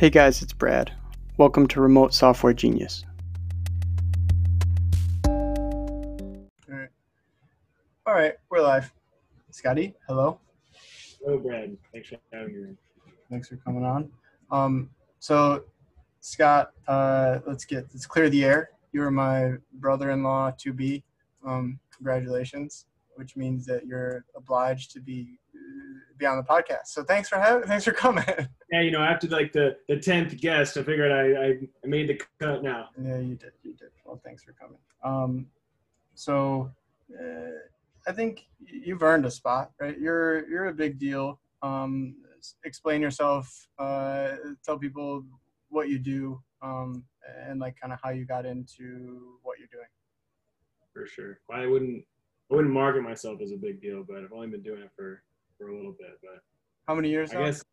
Hey guys, it's Brad. Welcome to Remote Software Genius. All right. All right, we're live. Scotty, hello. Hello, Brad. Thanks for having me. Thanks for coming on. Um, so, Scott, uh, let's get let's clear the air. You are my brother-in-law to be. Um, congratulations, which means that you're obliged to be be on the podcast. So thanks for having thanks for coming. Yeah, you know, after like the the tenth guest, I figured I, I made the cut now. Yeah, you did. You did. Well, thanks for coming. Um, so uh, I think you've earned a spot, right? You're you're a big deal. Um, explain yourself. Uh, tell people what you do, um, and like kind of how you got into what you're doing. For sure. Well, I wouldn't I wouldn't market myself as a big deal, but I've only been doing it for for a little bit. But How many years? I now? guess,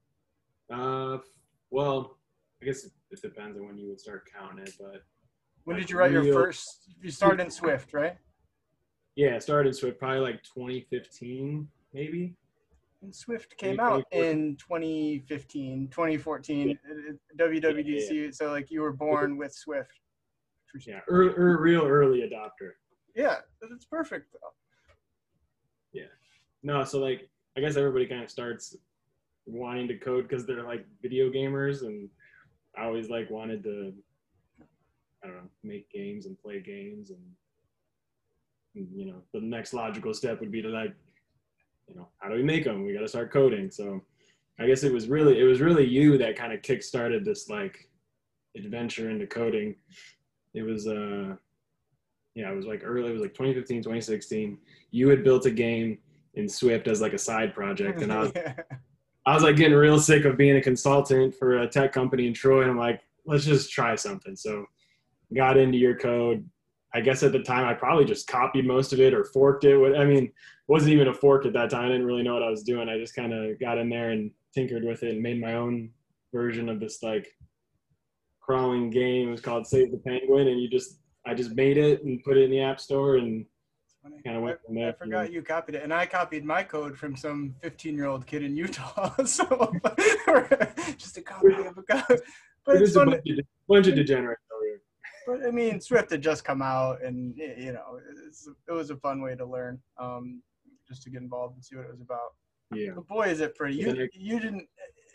uh, well, I guess it, it depends on when you would start counting it. But When did you write your first? You started in Swift, right? yeah, I started in Swift probably like 2015, maybe. And Swift came out in 2015, 2014, it- it- WWDC. So like you were born with Swift. Yeah, er, er, real early adopter. Yeah, that's perfect. No, so like I guess everybody kind of starts wanting to code because they're like video gamers, and I always like wanted to, I don't know, make games and play games, and, and, you know the next logical step would be to like, you know, how do we make them? We got to start coding. So I guess it was really it was really you that kind of kick-started this like adventure into coding. It was uh yeah, it was like early, it was like 2015, 2016. You had built a game in Swift as like a side project. And I was, Yeah. I was like getting real sick of being a consultant for a tech company in Troy. And I'm like, let's just try something. So got into your code. I guess at the time I probably just copied most of it or forked it. What- I mean, wasn't even a fork at that time. I didn't really know what I was doing. I just kind of got in there and tinkered with it and made my own version of this like crawling game. It was called Save the Penguin. And you just, I just made it and put it in the app store and Funny. Kinda went I, I forgot you copied it, and I copied my code from some 15-year-old kid in Utah. so just a copy of a code. But it it's is a bunch of, bunch of degenerates. But I mean, Swift had just come out, and you know, it's, it was a fun way to learn, um, just to get involved and see what it was about. Yeah. But boy, is it pretty! You you didn't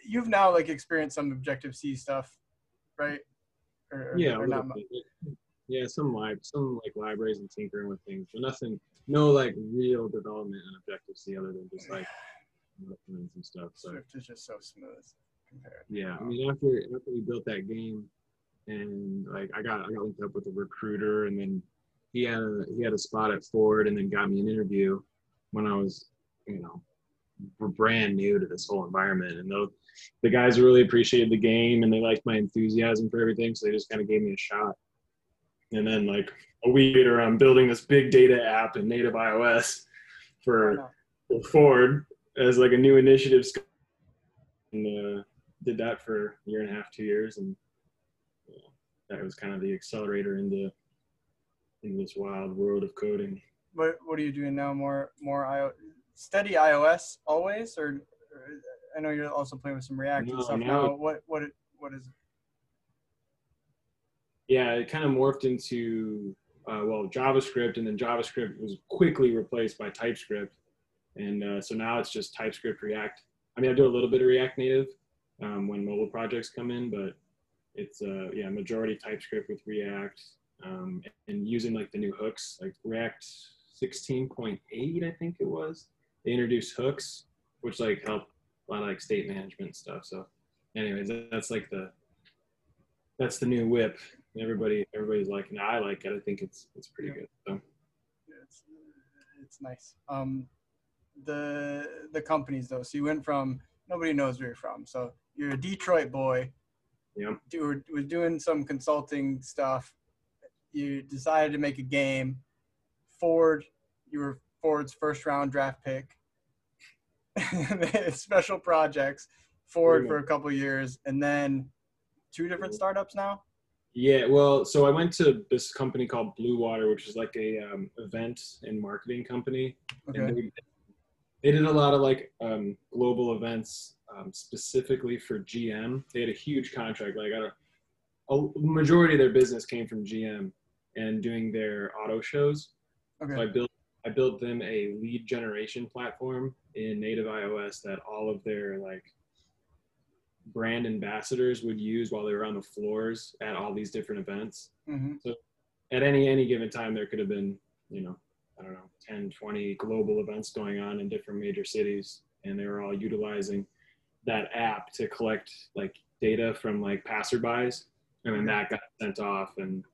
you've now like experienced some Objective C stuff, right? Or, or, Yeah, or not. Yeah, some lib, some like libraries and tinkering with things, but nothing, no like real development and Objective C other than just like and stuff. So Swift is just so smooth compared. yeah, I mean after after we built that game, and like I got I got linked up with a recruiter, and then he had a he had a spot at Ford, and then got me an interview when I was you know we're brand new to this whole environment, and those the guys really appreciated the game and they liked my enthusiasm for everything, so they just kind of gave me a shot. And then like a week later, I'm building this big data app in native iOS for, for Ford as like a new initiative. And uh, did that for a year and a half, two years, and uh, that was kind of the accelerator into in this wild world of coding. What what are you doing now? More more I steady iOS always, or, or I know you're also playing with some React and stuff now- now. What what what is it? Yeah, it kind of morphed into uh, well JavaScript, and then JavaScript was quickly replaced by TypeScript, and uh, so now it's just TypeScript React. I mean, I do a little bit of React Native um, when mobile projects come in, but it's uh, yeah majority TypeScript with React, um, and using like the new hooks, like React 16.8, I think it was. They introduced hooks, which like help a lot of like state management stuff. So, anyways, that's like the that's the new whip everybody everybody's liking it. I like it. I think it's it's pretty Yeah. good. So It's it's nice. Um, the the companies though. So you went from nobody knows where you're from. So you're a Detroit boy. Yeah. Were, was doing some consulting stuff. You decided to make a game. Ford, you were Ford's first round draft pick. Special projects. Ford Yeah. for a couple years, and then two different startups now. Yeah, well, so I went to this company called Blue Water, which is like a um, event and marketing company. Okay. And they, they did a lot of like um, global events um, specifically for GM. They had a huge contract. Like a, a majority of their business came from GM and doing their auto shows. Okay. So I built I built them a lead generation platform in native iOS that all of their like brand ambassadors would use while they were on the floors at all these different events. hmm At any any given time there could have been, you know, I don't know, 10, 20 global events going on in different major cities and they were all utilizing that app to collect like data from like passerbys and then that got sent off and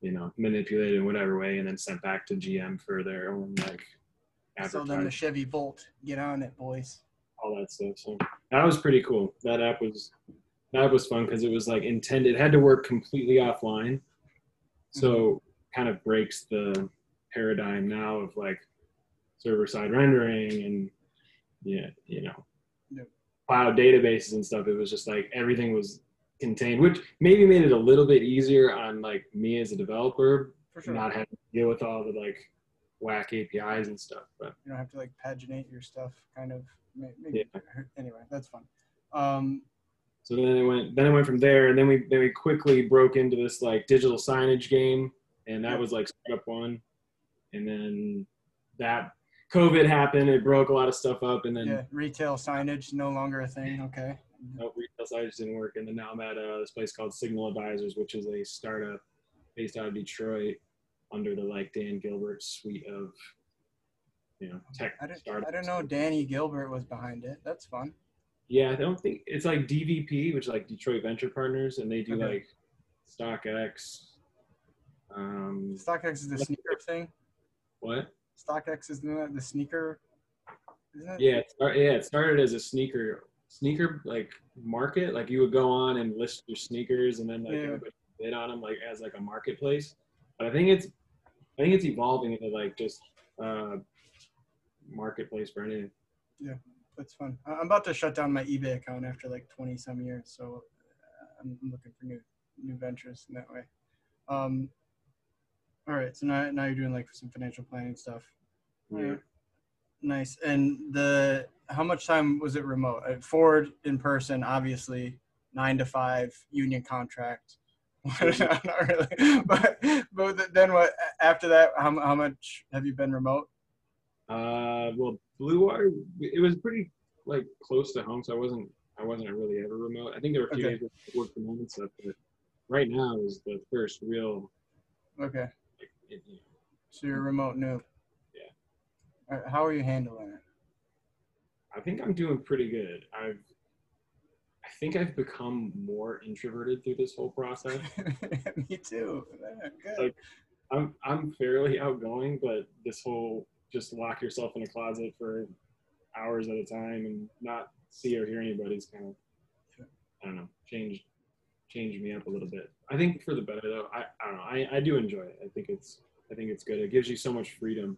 you know manipulated in whatever way and then sent back to GM for their own like So then the Chevy Volt. Get on it, boys. All that stuff so that was pretty cool that app was that was fun because it was like intended it had to work completely offline so kind of breaks the paradigm now of like server side rendering and yeah you know Yep. cloud databases and stuff it was just like everything was contained which maybe made it a little bit easier on like me as a developer For sure. not having to deal with all the like whack apis and stuff but you don't have to like paginate your stuff kind of. May- maybe anyway that's fun. Um So then it went then it went from there and then we then we quickly broke into this like digital signage game and that was like startup one. And then that COVID happened, it broke a lot of stuff up and then yeah retail signage no longer a thing okay. No, retail signage didn't work. And then now I'm at uh, this place called Signal Advisors, which is a startup based out of Detroit under the like Dan Gilbert suite of you know tech i startups. i don't know danny gilbert was behind it that's fun Yeah, I don't think it's like DVP, which is like Detroit Venture Partners, and they do Okay. like StockX. Um, stockx is the sneaker thing what? stockx is the, the sneaker isn't it Yeah, it start, yeah, it started as a sneaker sneaker like market. Like you would go on and list your sneakers, and then like Yeah. everybody bid on them like as like a marketplace. But I think it's I think it's evolving into like just uh, marketplace for anything. Yeah, that's fun i'm about to shut down my ebay account after like 20 some years so uh, i'm I'm looking for new new ventures in that way um all right so now now you're doing like some financial planning stuff Yeah. Nice. And the how much time was it remote? Uh, Ford in person, obviously, nine to five union contract. Not really, but but then what? After that, how how much have you been remote? Uh, well, Blue Water, it was pretty like close to home, so I wasn't I wasn't really ever remote. I think there were a few Okay. days I from home and stuff, but right now is the first real. Okay, Like, it, you know, so you're remote new. Yeah. Right, how are you handling it? I think I'm doing pretty good. I've I think I've become more introverted through this whole process. Me too. Yeah, good. Like, I'm I'm fairly outgoing, but this whole just lock yourself in a closet for hours at a time and not see or hear anybody's kind of I don't know changed changed me up a little bit. I think for the better though. I, I don't know. I, I do enjoy it. I think it's I think it's good. It gives you so much freedom.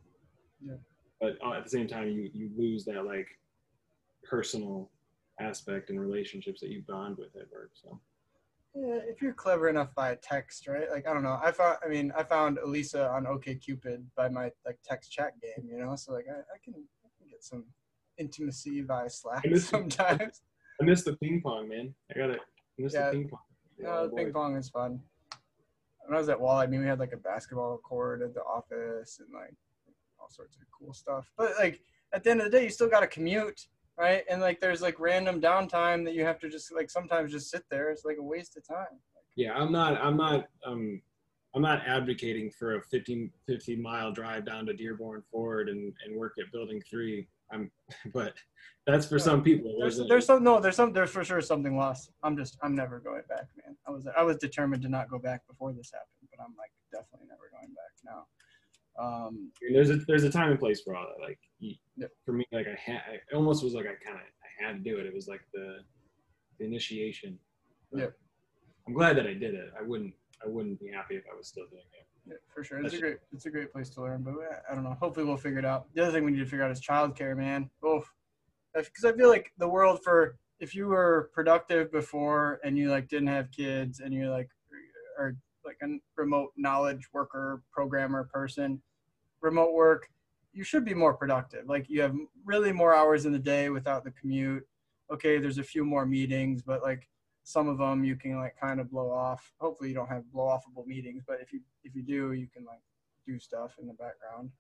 Yeah. But uh, at the same time, you you lose that like personal aspect and relationships that you bond with at work. So Yeah, if you're clever enough by text, right? Like I don't know. I found I mean I found Elisa on OKCupid by my like text chat game, you know. So like I, I can I can get some intimacy via Slack I miss- sometimes. I miss the ping pong, man. I gotta I miss Yeah. the ping pong. No, the ping pong is fun. When I was at Wall, I mean we had like a basketball court at the office and like all sorts of cool stuff. But like at the end of the day, you still got to commute, right? And like there's like random downtime that you have to just like sometimes just sit there. It's like a waste of time. Yeah, I'm not I'm not um I'm not advocating for a 15, 15 mile drive down to Dearborn Ford and, and work at building three. I'm but that's for Yeah. some people. There's there's some no there's some there's for sure something lost. I'm just I'm never going back, man. I was I was determined to not go back before this happened, but I'm like definitely never going back now. Um, there's a there's a time and place for all that. Like. For me, like I had, it almost was like I kind of I had to do it. It was like the, the initiation. But Yep. I'm glad that I did it. I wouldn't I wouldn't be happy if I was still doing it. yeah, for sure, it's a great it's a great place to learn. But I- I don't know. Hopefully, we'll figure it out. The other thing we need to figure out is childcare, man. Oh, because I feel like the world for if you were productive before and you like didn't have kids and you like are like a remote knowledge worker programmer person remote work you should be more productive. Like you have really more hours in the day without the commute. Okay, there's a few more meetings, but like some of them you can like kind of blow off. Hopefully you don't have blow offable meetings, but if you if you do, you can like do stuff in the background.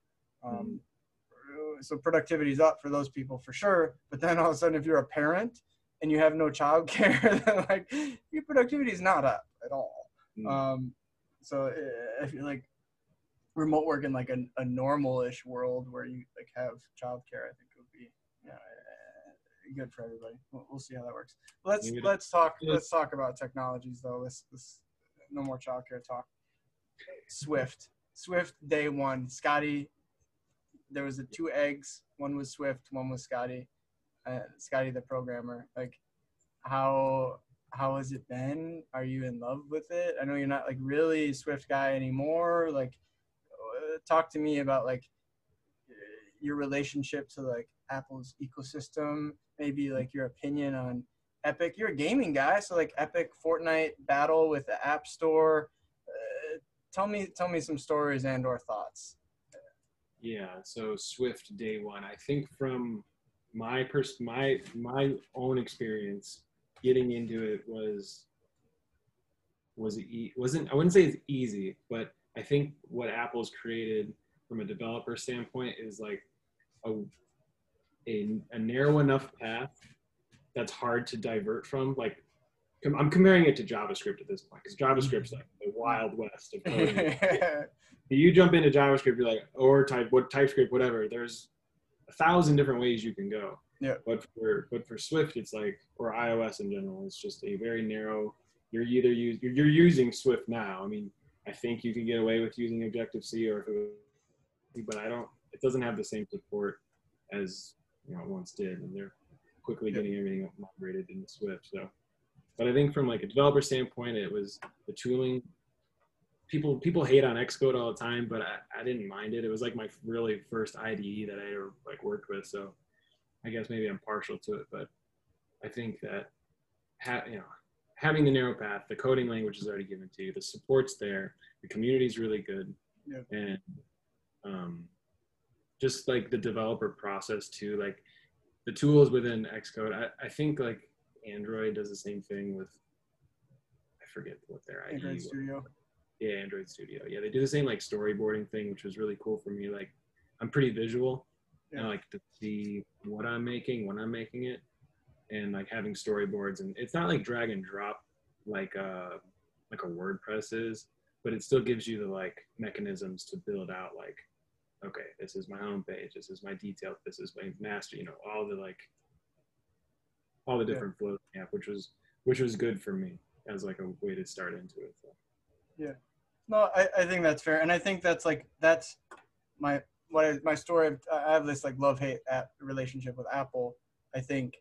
Um, So productivity is up for those people for sure. But then all of a sudden, if you're a parent and you have no child care, then like your productivity is not up at all. Mm. Um, so uh, I feel like remote work in like a, a normal-ish world where you like have childcare, I think would be you know, uh, good for everybody. We'll, we'll see how that works. Let's Maybe- let's talk let's talk about technologies though. Let's, let's no more childcare talk. Swift, Swift day one. Scotty, there was the two eggs. One was Swift, one was Scotty. Uh, Scotty the programmer. Like how how has it been? Are you in love with it? I know you're not like really a Swift guy anymore. Like, talk to me about like your relationship to like Apple's ecosystem. Maybe like your opinion on Epic. You're a gaming guy, so like Epic Fortnite battle with the App Store. Uh, tell me, tell me some stories and or thoughts. Yeah, so Swift day one. I think from my pers- my my own experience, getting into it was was e- wasn't I wouldn't say it's easy, but I think what Apple's created from a developer standpoint is like a a, a narrow enough path that's hard to divert from. Like I'm comparing it to JavaScript at this point because JavaScript's mm-hmm. like the wild west of coding you jump into JavaScript, you're like, or type what TypeScript, whatever. There's a thousand different ways you can go. Yeah. But for but for Swift, it's like or iOS in general, it's just a very narrow. You're either use you're, you're using Swift now. I mean, I think you can get away with using Objective C or if it was, but I don't. It doesn't have the same support as you know it once did, and they're quickly Yeah. getting everything migrated into Swift. So, but I think from like a developer standpoint, it was the tooling people people hate on Xcode all the time, but I, I didn't mind it. It was like my really first IDE that I ever like worked with, so I guess maybe I'm partial to it. But I think that ha- you know having the narrow path, the coding language is already given to you, the support's there, the community's really good, Yeah. and um, just like the developer process too, like the tools within Xcode. I, I think like Android does the same thing with I forget what their Android was Studio. yeah android studio yeah they do the same like storyboarding thing which was really cool for me like i'm pretty visual and I like to see what i'm making when i'm making it and like having storyboards and it's not like drag and drop like uh like a wordpress is but it still gives you the like mechanisms to build out like okay this is my home page this is my detail this is my master you know all the like all the Yeah. different flows yeah which was which was good for me as like a way to start into it so. No, I, I think that's fair, and I think that's like that's my what I, my story. Of, I have this like love hate app relationship with Apple. I think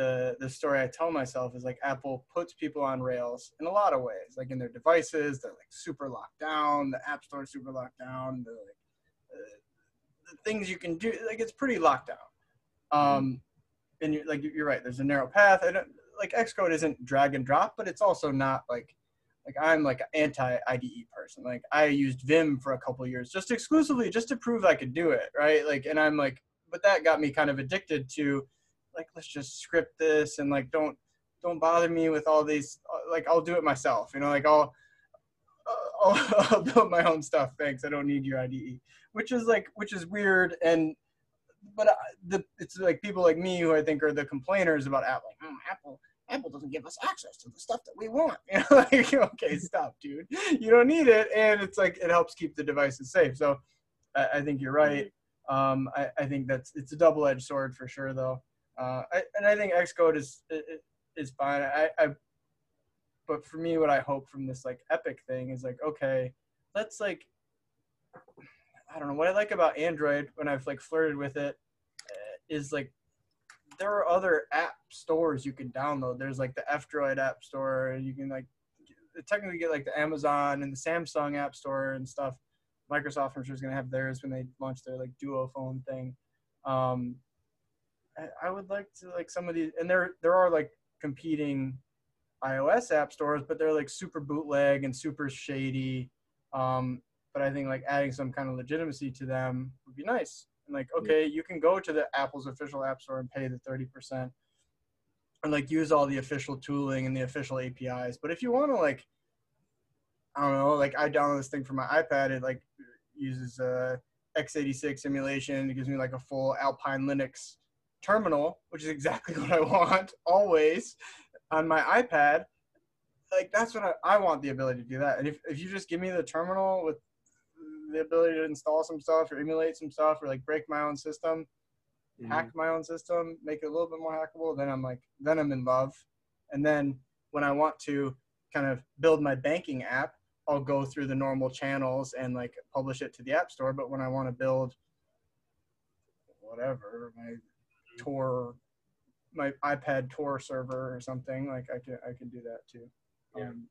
the the story I tell myself is like Apple puts people on rails in a lot of ways, like in their devices, they're like super locked down. The App Store is super locked down. The like uh, the things you can do, like it's pretty locked down. Um, and you're like you're right. There's a narrow path. I don't like Xcode isn't drag and drop, but it's also not like like I'm like an anti IDE person. Like I used Vim for a couple years just exclusively just to prove I could do it, right? Like and I'm like but that got me kind of addicted to like let's just script this and like don't don't bother me with all these uh, like I'll do it myself, you know, like I'll uh, I'll, I'll build my own stuff. Thanks. I don't need your IDE, which is like which is weird and but uh, the it's like people like me who I think are the complainers about Apple. Like, oh, Apple Apple doesn't give us access to the stuff that we want. You know, like, okay, stop, dude. You don't need it, and it's like it helps keep the devices safe. So, I, I think you're right. Um, I, I think that's it's a double-edged sword for sure, though. Uh, I, and I think Xcode is is fine. I, I, but for me, what I hope from this like Epic thing is like, okay, let's like, I don't know what I like about Android when I've like flirted with it uh, like there are other app stores you can download. There's like the F Droid app store. You can like technically get like the Amazon and the Samsung app store and stuff. Microsoft, I'm sure, is going to have theirs when they launch their like Duo phone thing. Um, I, would like to like some of these, and there there are like competing iOS app stores, but they're like super bootleg and super shady. Um, but I think like adding some kind of legitimacy to them would be nice. And like, okay, you can go to the Apple's official app store and pay the thirty percent, and like use all the official tooling and the official APIs. But if you want to like, I don't know, like I download this thing for my iPad, it like uses uh, x86 emulation. It gives me like a full Alpine Linux terminal, which is exactly what I want always on my iPad. Like that's what I, I want the ability to do that. And if, if you just give me the terminal with the ability to install some stuff or emulate some stuff or like break my own system, Mm-hmm. hack my own system, make it a little bit more hackable, then I'm like, then I'm in love. And then when I want to kind of build my banking app, I'll go through the normal channels and like publish it to the app store. But when I want to build whatever, my Tor, my iPad Tor server or something, like I can I can do that too. Yeah. Um,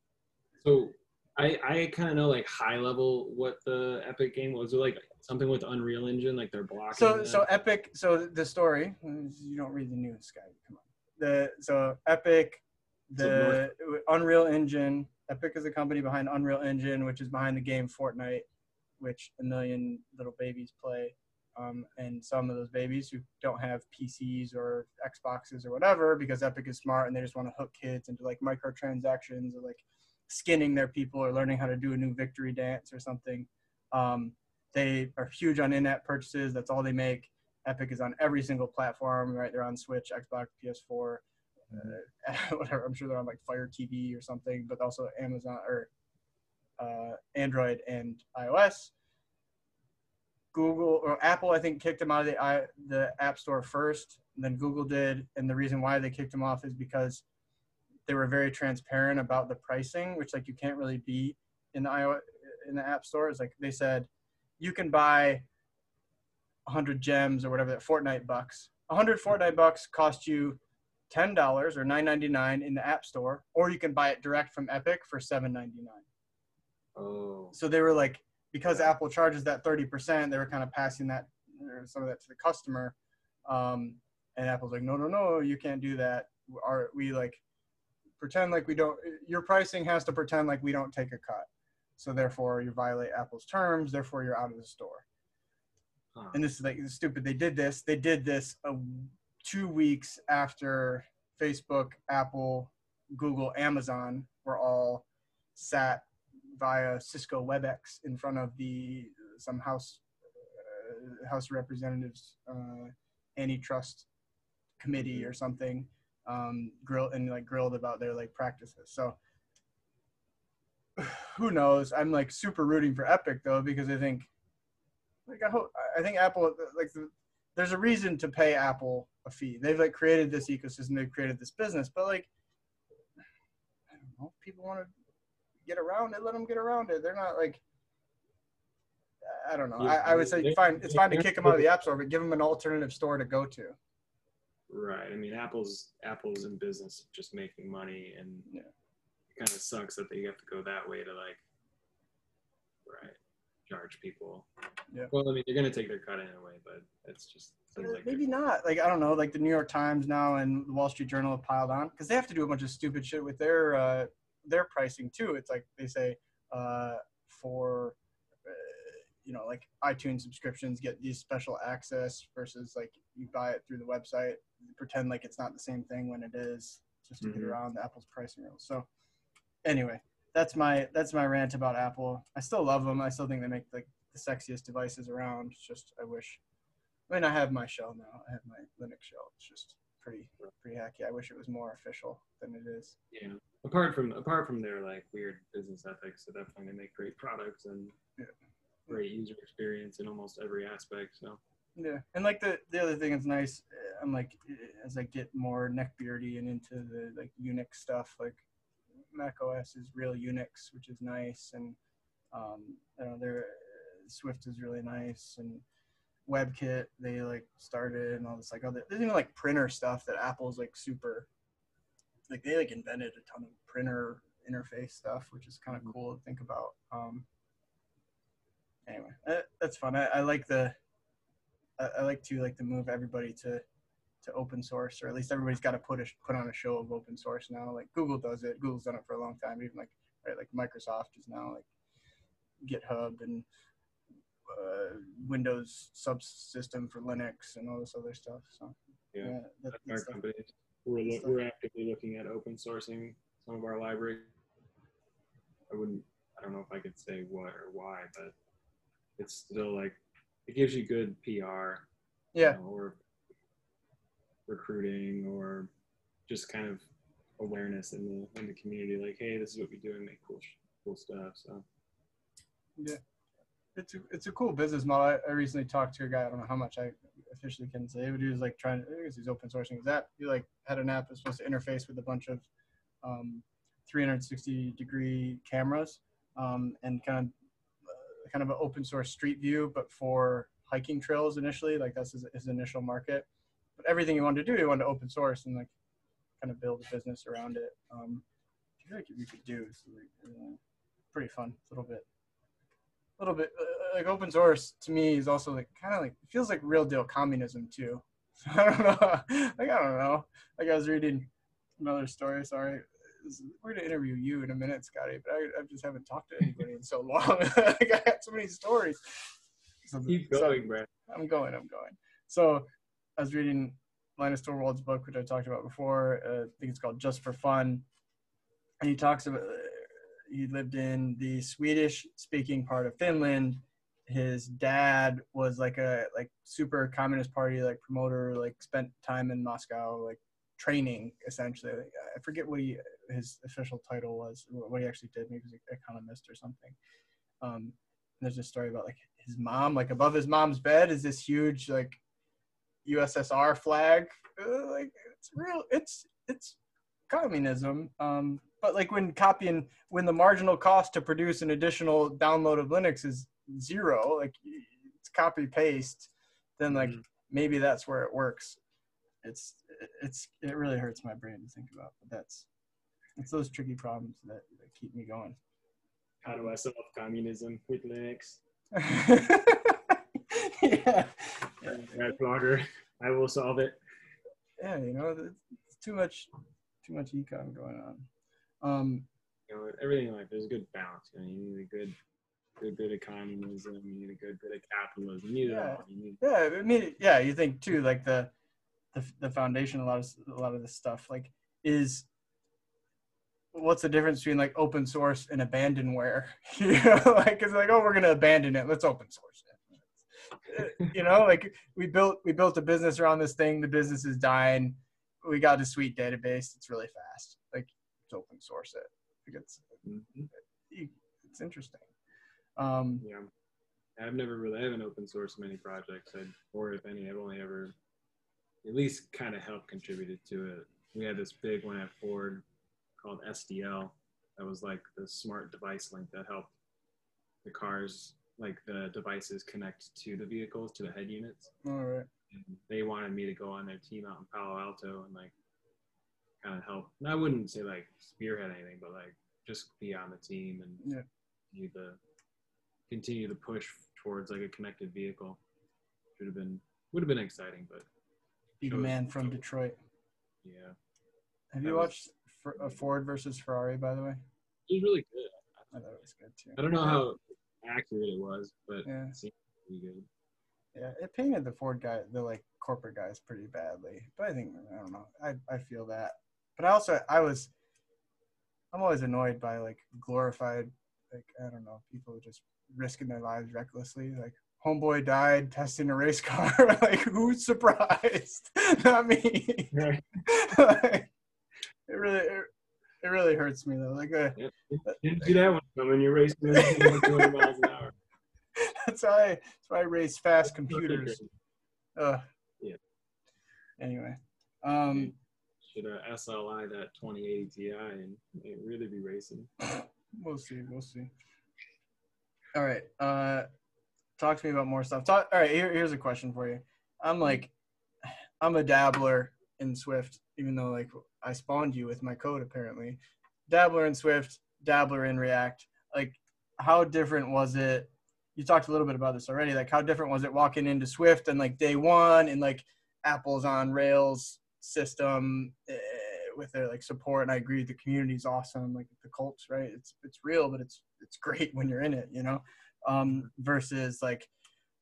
So I I kind of know like high level what the Epic game was. Was it like something with Unreal Engine, like they're blocking. So so Epic. So the story. You don't read the news, guy. Come on. The so Epic, the Unreal Engine. Epic is a company behind Unreal Engine, which is behind the game Fortnite, which a million little babies play. Um, and some of those babies who don't have PCs or Xboxes or whatever, because Epic is smart and they just want to hook kids into like microtransactions or like skinning their people or learning how to do a new victory dance or something. Um, they are huge on in-app purchases. That's all they make. Epic is on every single platform, right? They're on Switch, Xbox, PS4, uh, whatever. I'm sure they're on like Fire TV or something, but also Amazon or uh, Android and iOS. Google or Apple, I think, kicked them out of the i the App Store first. And then Google did, and the reason why they kicked them off is because they were very transparent about the pricing, which like you can't really be in the iOS in the App Store. It's like they said you can buy 100 gems or whatever that Fortnite bucks. 100 Fortnite bucks cost you ten dollars or nine ninety nine in the App Store, or you can buy it direct from Epic for seven ninety nine. oh So they were like, because Apple charges that thirty percent, they were kind of passing that or some of that to the customer. Um, and Apple's like, no, no, no, you can't do that. Our we like pretend like we don't. Your pricing has to pretend like we don't take a cut. So therefore, you violate Apple's terms. Therefore, you're out of the store. huh. And this is like this is stupid. They did this. They did this uh, two weeks after Facebook, Apple, Google, Amazon were all sat via Cisco WebEx in front of the some House uh, House Representatives uh, antitrust committee or something, um, grill and like grilled about their like practices. So who knows? I'm like super rooting for Epic though because I think like I hope I think Apple like the, there's a reason to pay Apple a fee. They've like created this ecosystem, they've created this business, but like I don't know, people want to get around it, let them get around it. They're not like I don't know. I, I would say fine. It's fine to kick them out of the app store, but give them an alternative store to go to. Right. I mean, Apple's Apple's in business just making money, and Yeah. it kind of sucks that they have to go that way to like, right, charge people. Yeah. Well, I mean, they're gonna take their cut anyway, but it's just like Maybe not. Like I don't know. Like the New York Times now and the Wall Street Journal have piled on because they have to do a bunch of stupid shit with their uh, their pricing too. It's like they say uh, for uh, you know like iTunes subscriptions get these special access versus like you buy it through the website. Pretend like it's not the same thing when it is, just to get Mhm. around the Apple's pricing rules. So anyway, that's my that's my rant about Apple. I still love them. I still think they make like the sexiest devices around. It's just I wish. I mean, I have my shell now. I have my Linux shell. It's just pretty pretty hacky. I wish it was more official than it is. yeah. Apart from apart from their like weird business ethics, so definitely they make great products and Yeah. great user experience in almost every aspect. So Yeah, and like the the other thing that's nice, uh, I'm like uh, as I get more neckbeardy and into the like Unix stuff, like Mac OS is real Unix, which is nice, and um, you know, their uh, Swift is really nice, and WebKit they like started and all this like other there's even like printer stuff that Apple's like super like they like invented a ton of printer interface stuff, which is kind of Mhm. cool to think about. Um, anyway, uh, that's fun. I, I like the I, I like to like to move everybody to to open source, or at least everybody's got to put a put on a show of open source now. Like Google does it. Google's done it for a long time. Even like right, like Microsoft is now like GitHub and uh, Windows subsystem for Linux and all this other stuff. So Yeah. yeah, that, Our stuff. company, we're, lo- we're actively looking at open sourcing some of our library. I wouldn't, I don't know if I could say what or why, but it's still like, it gives you good PR. you yeah, know, or recruiting or just kind of awareness in the in the community like hey this is what we do and make cool cool stuff so it's a, it's a cool business model. I, I recently talked to a guy. I don't know how much I officially can say, but he was like trying. I guess he's open sourcing his app. He like had an app that's supposed to interface with a bunch of um, 360 degree cameras um, and kind of uh, kind of an open source street view, but for hiking trails initially. Like that's his, his initial market. But everything he wanted to do, he wanted to open source and like kind of build a business around it. Um, I feel like could do. It's like, uh, pretty fun. Little bit a little bit uh, like open source to me is also like kind of like it feels like real deal communism too. So I don't know. Like I don't know. Like I was reading another story. Sorry, we're gonna interview you in a minute, Scotty. But I, I just haven't talked to anybody in so long. like I got so many stories. So- keep so- going Brad. I'm going. I'm going. So I was reading Linus Torvalds' book, which I talked about before. Uh, I think it's called Just for Fun, and he talks about uh, he lived in the Swedish-speaking part of Finland. His dad was like a like super communist party like promoter, like spent time in Moscow, like training essentially. I forget what he his official title was, what he actually did. Maybe he was an economist or something. Um, there's a story about like his mom, like above his mom's bed is this huge like USSR flag. Uh, like it's real. It's it's communism. Um, but like when copying, when the marginal cost to produce an additional download of Linux is zero, like it's copy paste, then like Mhm. maybe that's where it works. It's it's it really hurts my brain to think about, but that's it's those tricky problems that, that keep me going. how do i solve communism with linux yeah. Brad blogger i will solve it yeah, you know, it's too much, too much econ going on. Um, you know everything in life there's a good balance you know you need a good good bit of communism you need a good bit of capitalism you need Yeah. all you need yeah, I mean, yeah, you think too, like the, the, the foundation, a lot of a lot of this stuff, like is what's the difference between like open source and abandonware? you know, like it's like, oh, we're gonna abandon it, let's open source it. you know, like we built we built a business around this thing. The business is dying. We got a sweet database. It's really fast. It's open source it. It's Mhm. it's interesting. Um, Yeah. I've never really, I haven't open sourced many projects, I, or if any, I've only ever at least kind of helped contributed to it. We had this big one at Ford called SDL that was like the smart device link that helped the cars, like the devices connect to the vehicles, to the head units. all right. And they wanted me to go on their team out in Palo Alto and like kind of help. And I wouldn't say like spearhead anything, but like just be on the team and Yeah. continue the continue the push towards like a connected vehicle. Should have been would have been exciting, but Be the man from Detroit. yeah, Have That you was- watched F- uh, Ford versus Ferrari? By the way, it was really good. I thought it was good too. I don't know how accurate it was, but Yeah. it seemed pretty good. Yeah, it painted the Ford guy, the like corporate guys, pretty badly. But I think I don't know. I I feel that. But I also I was. I'm always annoyed by like glorified, like I don't know, people just risking their lives recklessly. Like homeboy died testing a race car. like who's surprised? Not me. Right. like, it really it, it really hurts me though. Like uh, Didn't see that one coming. You're racing 200 miles an hour. that's why I, that's why I race fast computers. Uh, Yeah. Anyway, um, Should uh, SLI that 2080 Ti and it really be racing. we'll see. We'll see. All right. Uh, talk to me about more stuff. Talk, all right. Here, here's a question for you. I'm like, I'm a dabbler in Swift, even though like I spawned you with my code apparently. Dabbler in Swift, dabbler in React. Like, how different was it? You talked a little bit about this already. Like, how different was it walking into Swift and like day one and like Apple's on Rails system uh, with their like support. And I agree, the community is awesome. Like the cults, right? It's it's real, but it's it's great when you're in it, you know. Um, versus like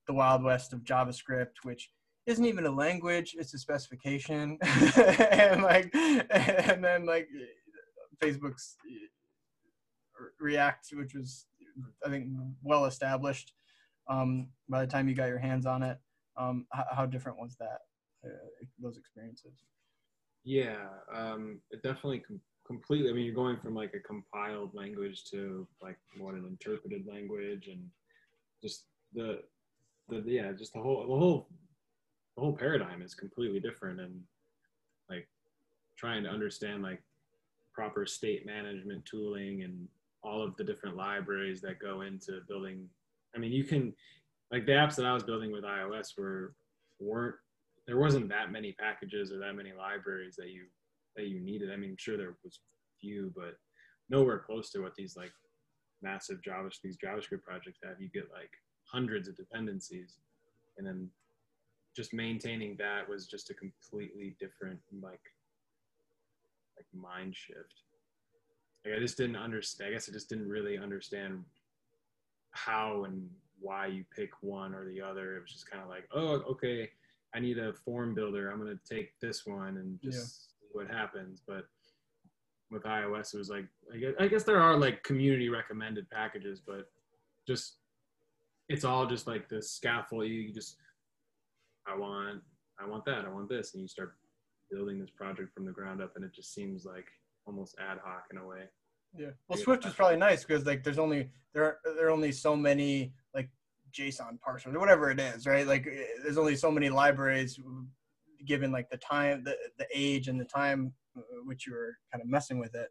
the wild west of JavaScript, which isn't even a language; it's a specification, and like and then like Facebook's React, which was I think well established um, by the time you got your hands on it. Um, how, how different was that? Uh, those experiences. Yeah, um, it definitely com- completely. I mean, you're going from like a compiled language to like more an interpreted language, and just the the yeah, just the whole the whole the whole paradigm is completely different, and like trying to understand like proper state management tooling and all of the different libraries that go into building. I mean, you can like the apps that I was building with iOS were weren't there wasn't that many packages or that many libraries that you that you needed. I mean, sure there was few, but nowhere close to what these like massive Java these JavaScript projects have. You get like hundreds of dependencies, and then just maintaining that was just a completely different like like mind shift. Like I just didn't understand. I guess I just didn't really understand how and why you pick one or the other. It was just kind of like, oh, okay, I need a form builder. I'm gonna take this one and just yeah. see what happens. But with iOS, it was like I guess, I guess there are like community recommended packages, but just it's all just like the scaffold. You just I want I want that. I want this, and you start building this project from the ground up, and it just seems like almost ad hoc in a way. Yeah. Well, Swift is probably nice because like there's only there are, there are only so many like JSON parsers or whatever it is, right? Like eh, there's only so many libraries given like the time, the the age, and the time uh, which you're kind of messing with it.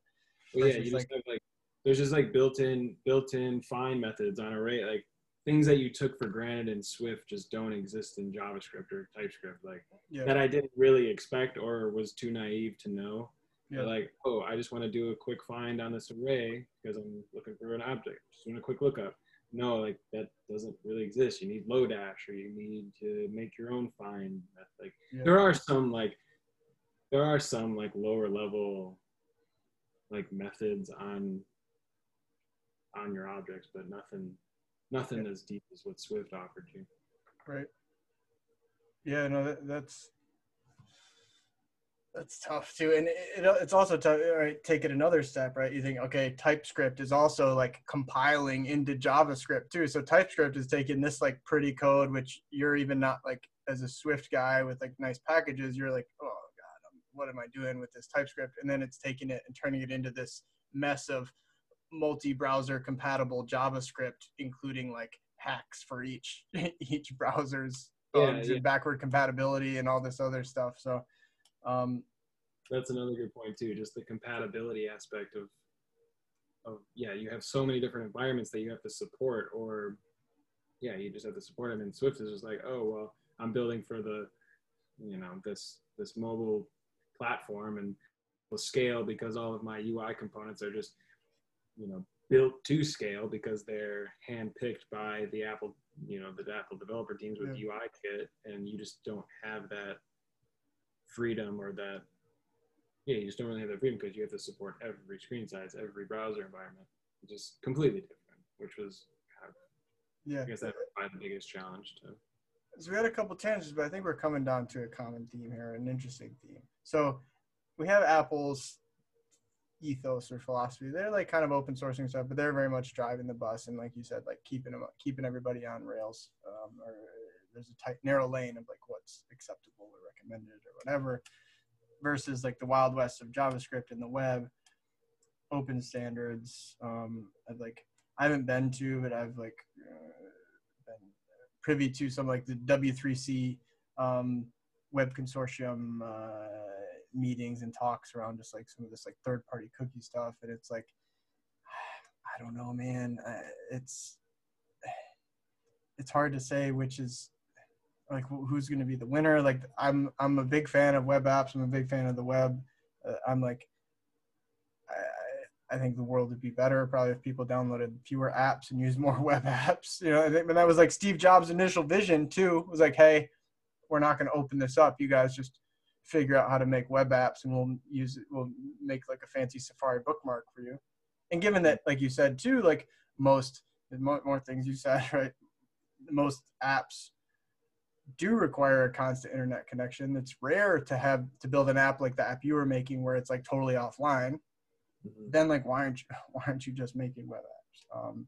Well, yeah, you like, just have like there's just like built-in built-in find methods on array like things that you took for granted in Swift just don't exist in JavaScript or TypeScript like yeah. that I didn't really expect or was too naive to know. Yeah. like, oh, I just want to do a quick find on this array because I'm looking for an object. Just doing a quick lookup. No, like that doesn't really exist. You need Lodash or you need to make your own find. Like yeah. there are some like there are some like lower level like methods on on your objects, but nothing nothing yeah. as deep as what Swift offered you. Right. Yeah, no, that, that's that's tough too, and it, it's also tough. Right, take it another step, right? You think, okay, TypeScript is also like compiling into JavaScript too. So TypeScript is taking this like pretty code, which you're even not like as a Swift guy with like nice packages. You're like, oh god, I'm, what am I doing with this TypeScript? And then it's taking it and turning it into this mess of multi-browser compatible JavaScript, including like hacks for each each browser's yeah, yeah. backward compatibility and all this other stuff. So um, That's another good point too. Just the compatibility aspect of of yeah, you have so many different environments that you have to support, or yeah, you just have to support them. And Swift is just like, oh well, I'm building for the you know this this mobile platform and will scale because all of my UI components are just you know built to scale because they're handpicked by the Apple, you know, the Apple developer teams with yeah. UI kit, and you just don't have that freedom or that. Yeah, you just don't really have that freedom because you have to support every screen size, every browser environment, which is completely different. Which was kind of, yeah, I guess that's probably the biggest challenge too. So we had a couple tangents, but I think we're coming down to a common theme here, an interesting theme. So we have Apple's ethos or philosophy. They're like kind of open sourcing stuff, but they're very much driving the bus and, like you said, like keeping them keeping everybody on rails. Um, or there's a tight narrow lane of like what's acceptable or recommended or whatever, versus like the wild west of JavaScript and the web, open standards. Um, I've like I haven't been to, but I've like uh, been privy to some like the W3C um, web consortium. Uh, meetings and talks around just like some of this like third party cookie stuff and it's like i don't know man uh, it's it's hard to say which is like who's going to be the winner? Like i'm i'm a big fan of web apps. I'm a big fan of the web. Uh, i'm like I, I think the world would be better probably if people downloaded fewer apps and used more web apps you know i think but that was like steve jobs initial vision too. Was like hey we're not going to open this up. You guys just figure out how to make web apps and we'll use it we'll make like a fancy safari bookmark for you. And given that like you said too like most more things you said right most apps do require a constant internet connection it's rare to have to build an app like the app you were making where it's like totally offline Mhm. then like why aren't you why aren't you just making web apps um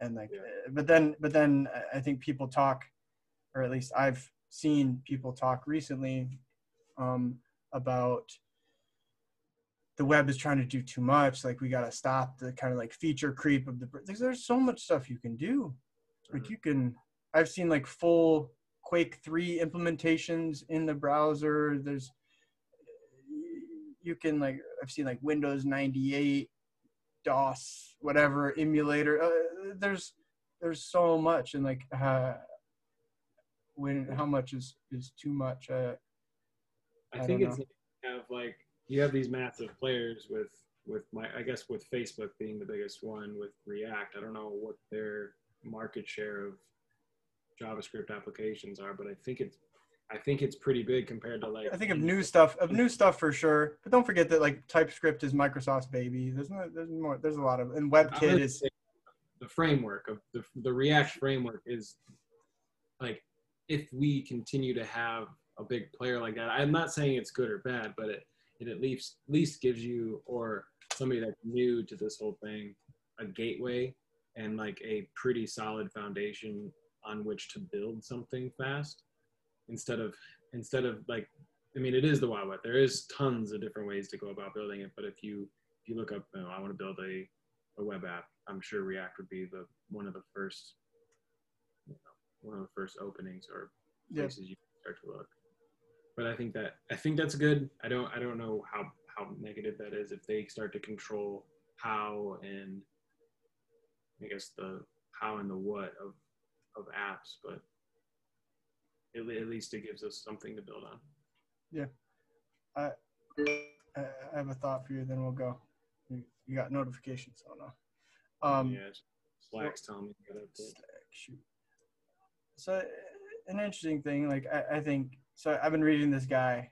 and like Yeah. uh, but then but then I- think people talk or at least i've seen people talk recently um about the web is trying to do too much like we got to stop the kind of like feature creep of the there's so much stuff you can do like Mhm. you can i've seen like full quake 3 implementations in the browser. There's you can like i've seen like windows 98 dos whatever emulator. Uh, there's there's so much and like uh when how much is is too much uh I, I think it's like you have like you have these massive players with with my I guess with Facebook being the biggest one with React. I don't know what their market share of JavaScript applications are, but I think it's I think it's pretty big compared to like i think of new stuff. of new stuff for sure but don't forget that like typescript is microsoft's baby. There's no there's more there's a lot of and webkit is the framework of the the React framework is like if we continue to have a big player like that, I'm not saying it's good or bad, but it, it at least at least gives you or somebody that's new to this whole thing a gateway and like a pretty solid foundation on which to build something fast instead of instead of like I mean it is the wild west. There is tons of different ways to go about building it, but if you if you look up, you know, I want to build a a web app, I'm sure React would be the one of the first, you know, one of the first openings or Yeah. places you can start to look. But I think that I think that's good. I don't I don't know how how negative that is if they start to control how and I guess the how and the what of of apps, but at, at least it gives us something to build on. Yeah. I, I have a thought for you then we'll go you, you got notifications oh no um yeah, Slack's telling me. Slack, shoot. So an interesting thing, like I, I think so I've been reading this guy.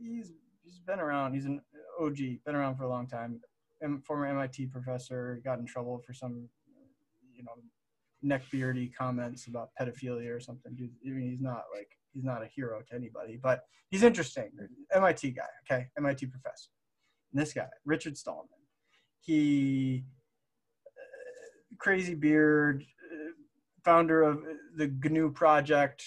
He's he's been around, he's an OG, been around for a long time. Former MIT professor, got in trouble for some you know, neckbeardy comments about pedophilia or something. Dude, I mean he's not like he's not a hero to anybody, but he's interesting. MIT guy, okay, MIT professor. And this guy, Richard Stallman, he crazy beard, uh, founder of the GNU project,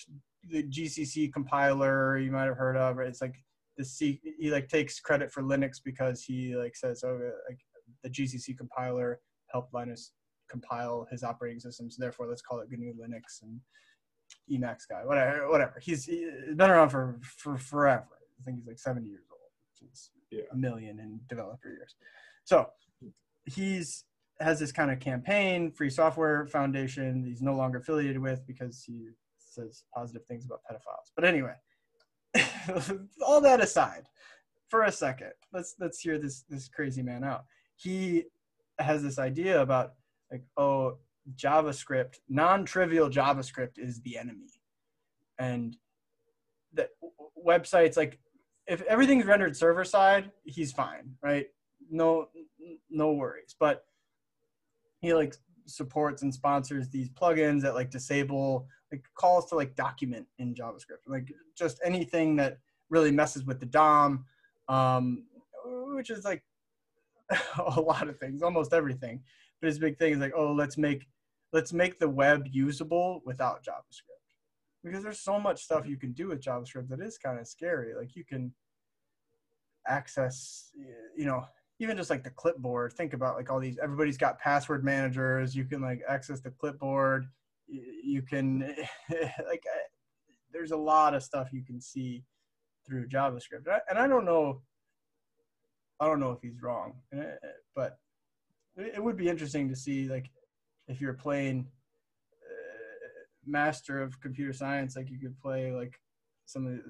the GCC compiler you might have heard of. Right? It's like the C. He like takes credit for Linux because he like says, oh, like the GCC compiler helped Linus compile his operating systems. therefore let's call it GNU Linux and Emacs guy, whatever, whatever. He's, he's been around for for forever. I think he's like 70 years old, which is Yeah. a million in developer years. So he's has this kind of campaign, Free Software Foundation. He's no longer affiliated with because he says positive things about pedophiles. But anyway, all that aside, for a second, let's let's hear this this crazy man out. He has this idea about like, oh, JavaScript, non-trivial JavaScript is the enemy, and that websites like if everything's rendered server side, he's fine, right? No, no worries. But he like supports and sponsors these plugins that like disable like calls to like document in JavaScript, like just anything that really messes with the DOM, um, which is like a lot of things, almost everything. But his big thing is like, oh, let's make let's make the web usable without JavaScript because there's so much stuff you can do with JavaScript that is kind of scary. Like you can access, you know, even just like the clipboard. Think about like all these. Everybody's got password managers. You can like access the clipboard. You, can like. There's a lot of stuff you can see through JavaScript, and I don't know. I don't know if he's wrong, eh, but it would be interesting to see like if you're playing master of computer science, like you could play like some of the,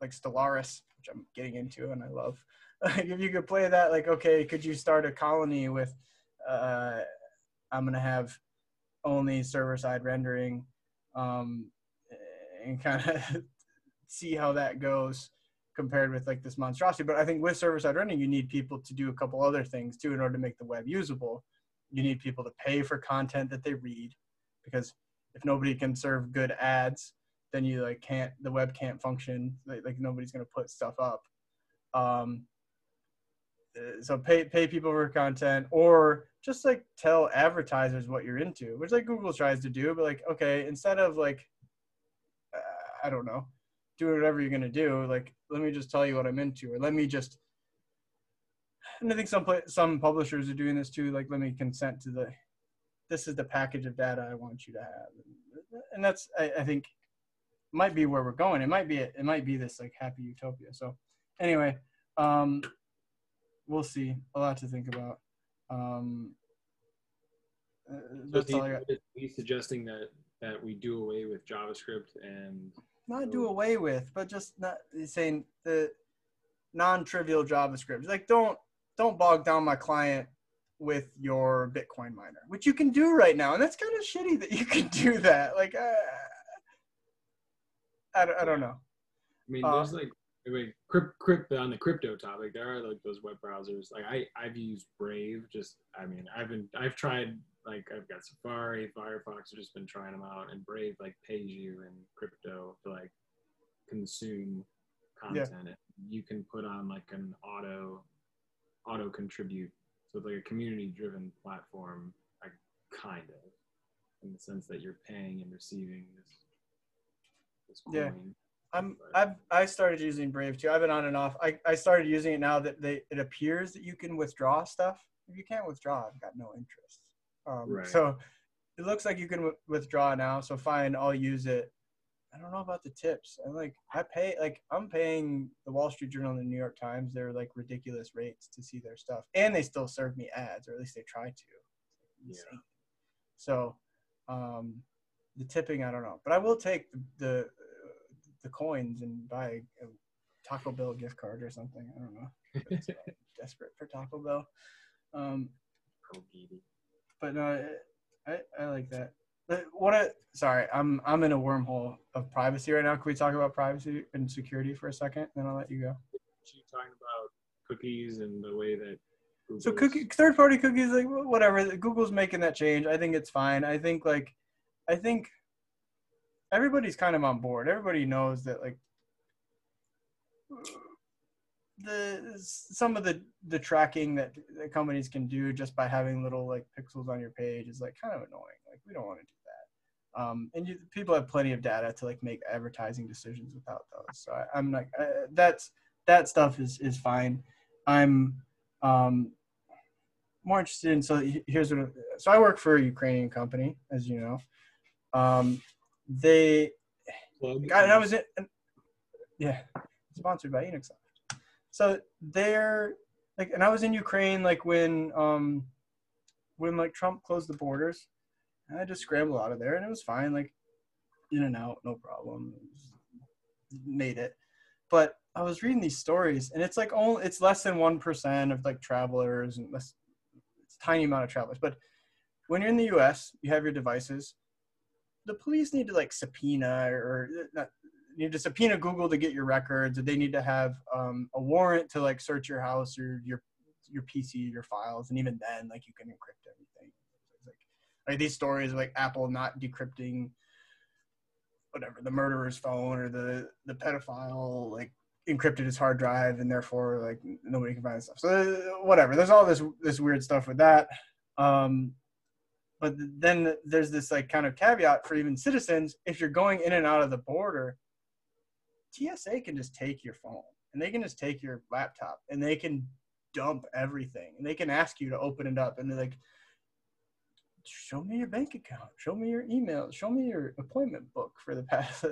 like Stellaris, which I'm getting into and I love. like if you could play that, like, okay, could you start a colony with, uh, I'm gonna have only server side rendering, um, and kind of see how that goes compared with like this monstrosity. But I think with server side rendering, you need people to do a couple other things too in order to make the web usable. You need people to pay for content that they read because if nobody can serve good ads, then you like can't the web can't function. Like, like nobody's gonna put stuff up. Um, uh, so pay pay people for content or just like tell advertisers what you're into, which like Google tries to do. But like, okay, instead of like, uh, I don't know, do whatever you're gonna do. Like, let me just tell you what I'm into, or let me just. And I think some some publishers are doing this too. Like, let me consent to the. This is the package of data I want you to have, and that's I, I think might be where we're going. It might be it might be this like happy utopia. So anyway, um, we'll see. A lot to think about. Um, uh, that's so all I got. he's suggesting that that we do away with JavaScript and Not do away with, but just not saying the non-trivial JavaScript. Like don't don't bog down my client with your Bitcoin miner, which you can do right now, and that's kind of shitty that you can do that. Like, uh, I, don't- I don't know. I mean, Uh, there's like, I mean, crypt, crypt, on the crypto topic, there are like those web browsers. Like I, I've used Brave. Just, I mean, I've been, I've tried. Like I've got Safari, Firefox. I've just been trying them out, and Brave like pays you in crypto to like consume content. And You can put on like an auto, auto contribute. So it's like a community-driven platform, like kind of, in the sense that you're paying and receiving this. this Yeah. coin. I'm I've I started using Brave too. I've been on and off. I, I started using it now that they it appears that you can withdraw stuff. If you can't withdraw, I've got no interest. Um, Right. So it looks like you can w- withdraw now. So fine, I'll use it. I don't know about the tips. I'm like I pay like I'm paying the Wall Street Journal and the New York Times. They're like ridiculous rates to see their stuff, and they still serve me ads, or at least they try to. Yeah. So um, the tipping, I don't know, but I will take the the, uh, the coins and buy a Taco Bell gift card or something. I don't know. Desperate for Taco Bell. Um. But no, I, I like that. But what a sorry, I'm I'm in a wormhole of privacy right now. Can we talk about privacy and security for a second? Then I'll let you go. She talking about cookies and the way that So cookie third party cookies, like whatever. Google's making that change. I think it's fine. I think like, I think everybody's kind of on board. Everybody knows that like the some of the the tracking that the companies can do just by having little like pixels on your page is like kind of annoying. Like we don't want to do that. Um, and you, people have plenty of data to like make advertising decisions without those. So I, I'm like uh, that's that stuff is is fine. I'm um, more interested in so here's what so I work for a Ukrainian company, as you know. Um, they Plug. I, I was in, yeah, sponsored by Enix. So they're like, and I was in Ukraine like when um when like Trump closed the borders, and I just scrambled out of there, and it was fine, like in and out, no problem. Made it, but I was reading these stories, and it's like only it's less than one percent of like travelers, and less, it's tiny amount of travelers, but when you're in the U.S., you have your devices. The police need to like subpoena or not need to subpoena Google to get your records, or they need to have um, a warrant to like search your house or your your PC, your files, and even then, like you can encrypt everything. It's like, like these stories of like Apple not decrypting whatever the murderer's phone or the the pedophile like encrypted his hard drive, and therefore like nobody can find stuff. So uh, whatever. There's all this this weird stuff with that. Um, but then there's this like kind of caveat for even citizens if you're going in and out of the border TSA can just take your phone and they can just take your laptop and they can dump everything and they can ask you to open it up and they're like show me your bank account. Show me your email. Show me your appointment book for the past.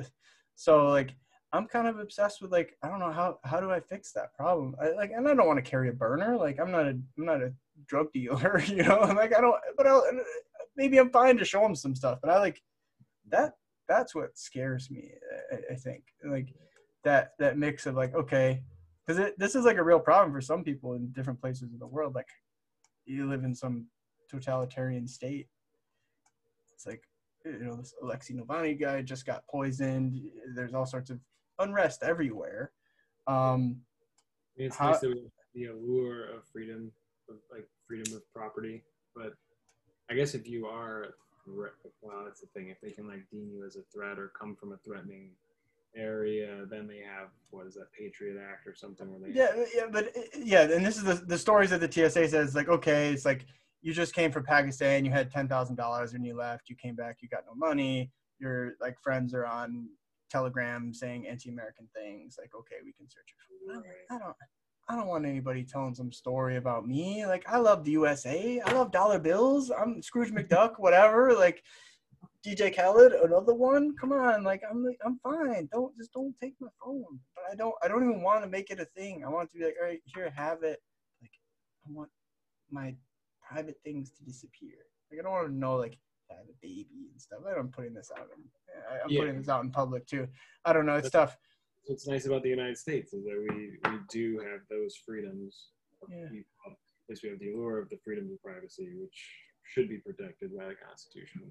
So like i'm kind of obsessed with like i don't know how how do i fix that problem? I, like and i don't want to carry a burner like i'm not a i'm not a drug dealer you know? I'm like i don't but I'll, uh, maybe i'm fine to show them some stuff but i like that that's what scares me i, I think. Like that that mix of like okay because this is like a real problem for some people in different places of the world like you live in some totalitarian state it's like you know this alexei navalny guy just got poisoned there's all sorts of unrest everywhere. Um, it's How- nice that we have the allure of freedom, of like freedom of property. But I guess if you are, well, that's the thing. If they can like deem you as a threat or come from a threatening area, then they have what is that Patriot Act or something where they yeah, yeah, but uh, yeah, and this is the the stories that the TSA says like, okay, it's like you just came from Pakistan, you had ten thousand dollars when you left, you came back, you got no money, your like friends are on Telegram saying anti-American things, like, okay, we can search you. I'm I don't, I don't want anybody telling some story about me. Like, I love the USA, I love dollar bills. I'm Scrooge McDuck, whatever. Like, DJ Khaled, another one. Come on, like I'm like, I'm fine. Don't just don't take my phone. But I don't I don't even want to make it a thing. I want it to be like, all right, here, have it. Like I want my private things to disappear. Like I don't want to know like I have a baby and stuff. I don't putting this out. In, I'm Yeah. putting this out in public too. I don't know. It's tough. what's nice about the United States is that we, we do have those freedoms. Yeah. We, at least we have the allure of the freedom of privacy, which should be protected by the Constitution.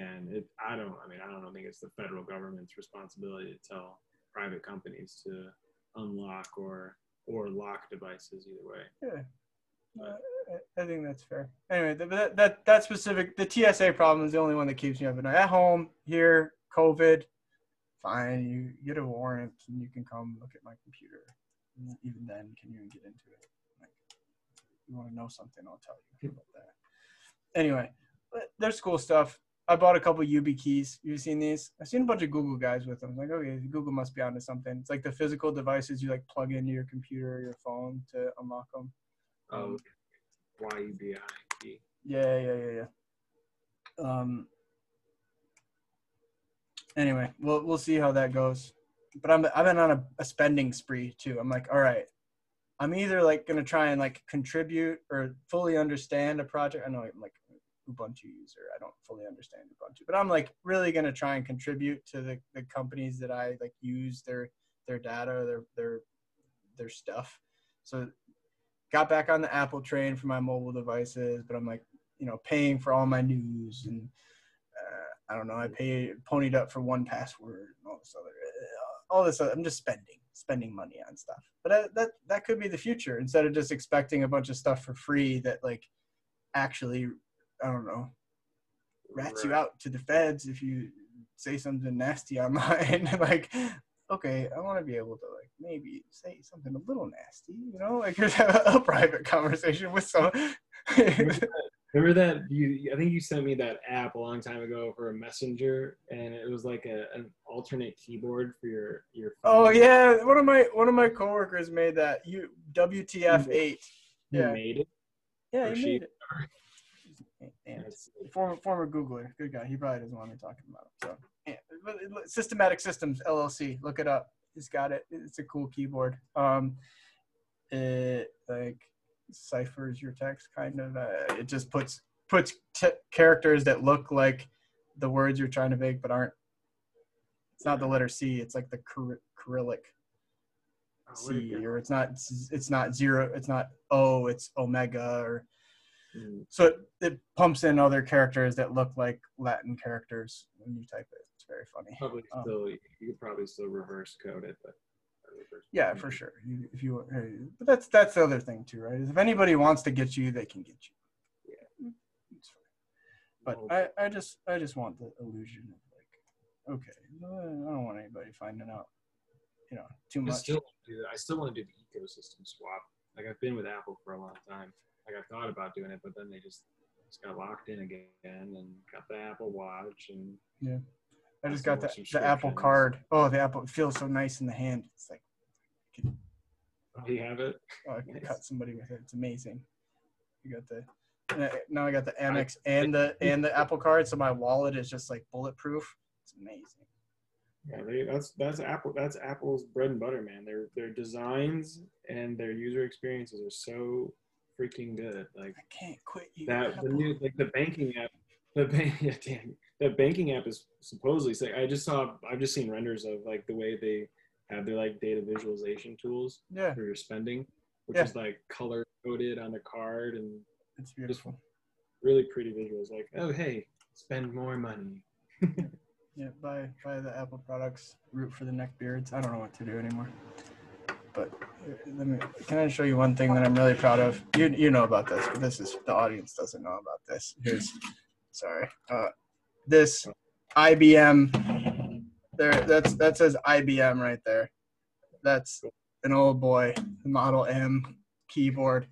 And it, I don't, I mean, I don't think it's the federal government's responsibility to tell private companies to unlock or or lock devices either way. Yeah. Uh, I- think that's fair. Anyway, th- that, that that specific the TSA problem is the only one that keeps me up at night. At home, here, COVID, fine. You get a warrant and you can come look at my computer. And Even then, can you even get into it? Like, you want to know something? I'll tell you about that. Anyway, there's cool stuff. I bought a couple YubiKeys. You've seen these? I've seen a bunch of Google guys with them. Like, okay, Google must be onto something. It's like the physical devices you like plug into your computer or your phone to unlock them. Um, YUBI key. Yeah, yeah, yeah, yeah. Um. Anyway, we'll we'll see how that goes. But I'm I've been on a, a spending spree too. I'm like, all right, I'm either like gonna try and like contribute or fully understand a project. I know I'm like Ubuntu user. I don't fully understand Ubuntu, but I'm like really gonna try and contribute to the, the companies that I like use their their data, their their their stuff. So got back on the Apple train for my mobile devices, but I'm like, you know, paying for all my news and uh, I don't know. I pay ponied up for 1Password and all this other, uh, all this. Other, I'm just spending, spending money on stuff. But that, that that could be the future instead of just expecting a bunch of stuff for free that like actually, I don't know, rats you out to the feds if you say something nasty online. like, okay, I want to be able to like maybe say something a little nasty, you know, like just have a, private conversation with someone. Remember that you? I think you sent me that app a long time ago for a messenger, and it was like a, an alternate keyboard for your your. oh yeah, one of my one of my coworkers made that. You WTF eight. You yeah. made it. Yeah, Or he she. made it. And former former Googler, good guy. He probably doesn't want me talking about him. So. Systematic Systems LLC. Look it up. He's got it. It's a cool keyboard. Um, it like ciphers your text, kind of. Uh, it just puts puts t- characters that look like the words you're trying to make, but aren't. It's not the letter C. It's like the Cyr- Cyrillic Oh, C, or it's not. It's not zero. It's not O. It's omega or Mm. so it, it pumps in other characters that look like Latin characters when you type it. It's very funny. Probably Um, still, you could probably still reverse code it, but. Yeah, for sure. You, if you, but that's that's the other thing too, right? Is if anybody wants to get you, they can get you. Yeah. It's fine. But I, I just I just want the illusion of like, okay, I don't want anybody finding out, you know, too I much. still do that. I still want to do the ecosystem swap. Like I've been with Apple for a long time. Like I thought about doing it, but then they just just got locked in again and got the Apple Watch and yeah. I just got the, the Apple card. Oh, the Apple feels so nice in the hand. It's like oh, you have it. Oh, I can Nice. cut somebody with it. It's amazing. You got the now I got the Amex and the and the Apple Card, so my wallet is just like bulletproof. It's amazing. Yeah, they, that's that's Apple. That's Apple's bread and butter, man. Their their designs and their user experiences are so freaking good. Like I can't quit you. that the new like the banking app the bank yeah damn the banking app is supposedly say i just saw i've just seen renders of like the way they have their like data visualization tools yeah, for your spending which Yeah. is like color coded on the card and it's beautiful. really pretty visuals like oh hey spend more money Yeah, buy buy the Apple products. Root for the neck beards. I don't know what to do anymore. But let me. Can I show you one thing that I'm really proud of? You you know about this, but this is the audience doesn't know about this. Here's, sorry. Uh, this IBM. There, that's that says IBM right there. That's an old boy, Model M keyboard.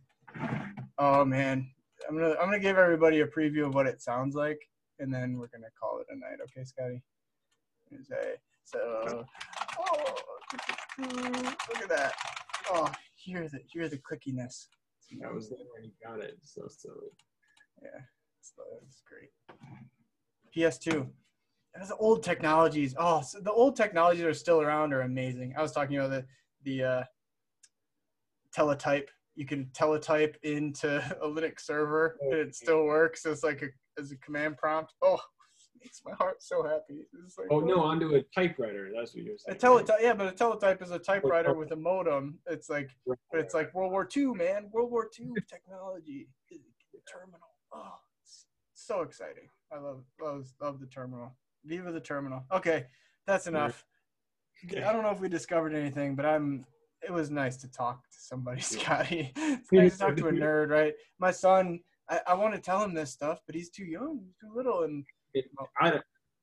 Oh man, I'm gonna I'm gonna give everybody a preview of what it sounds like, and then we're gonna call it a night. Okay, Scotty. So. Oh, look at that. Oh, hear the hear the clickiness. That was there when you got it. So silly. Yeah, it's, it's great. PS2. That's old technologies. Oh, so the old technologies are still around are amazing. I was talking about the the uh, teletype. You can teletype into a Linux server and it still works as like a as a command prompt. Oh, makes my heart so happy. Like, Oh no, onto a typewriter. That's what you're saying. A teletype, yeah, but a teletype is a typewriter with a modem. It's like, right? it's like World War II, man. World War II technology. The terminal. Oh, it's so exciting. I love, love, love the terminal. Viva the terminal. Okay, that's enough. Okay. I don't know if we discovered anything, but I'm. It was nice to talk to somebody, Scotty. It's nice to talk to a nerd, right? My son. I, I want to tell him this stuff, but he's too young, he's too little, and I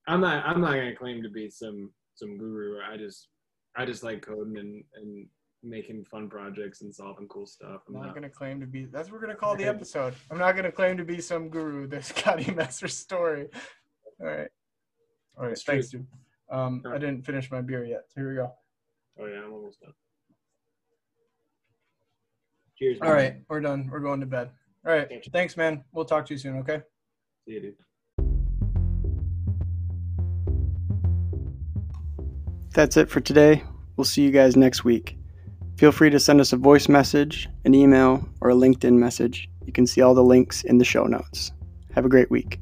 I'm not I'm not gonna claim to be some some guru. I just I just like coding and and making fun projects and solving cool stuff. I'm not not, gonna claim to be. That's what we're gonna call the episode. I'm not gonna claim to be some guru. The Scotty Messer story. All right. All right. It's Thanks, true. dude. Um, All I didn't finish my beer yet. So here we go. oh yeah, I'm almost done. Cheers. All man. right, we're done. We're going to bed. All right. Thanks, man. We'll talk to you soon. Okay. See you, dude. That's it for today. We'll see you guys next week. Feel free to send us a voice message, an email, or a LinkedIn message. You can see all the links in the show notes. Have a great week.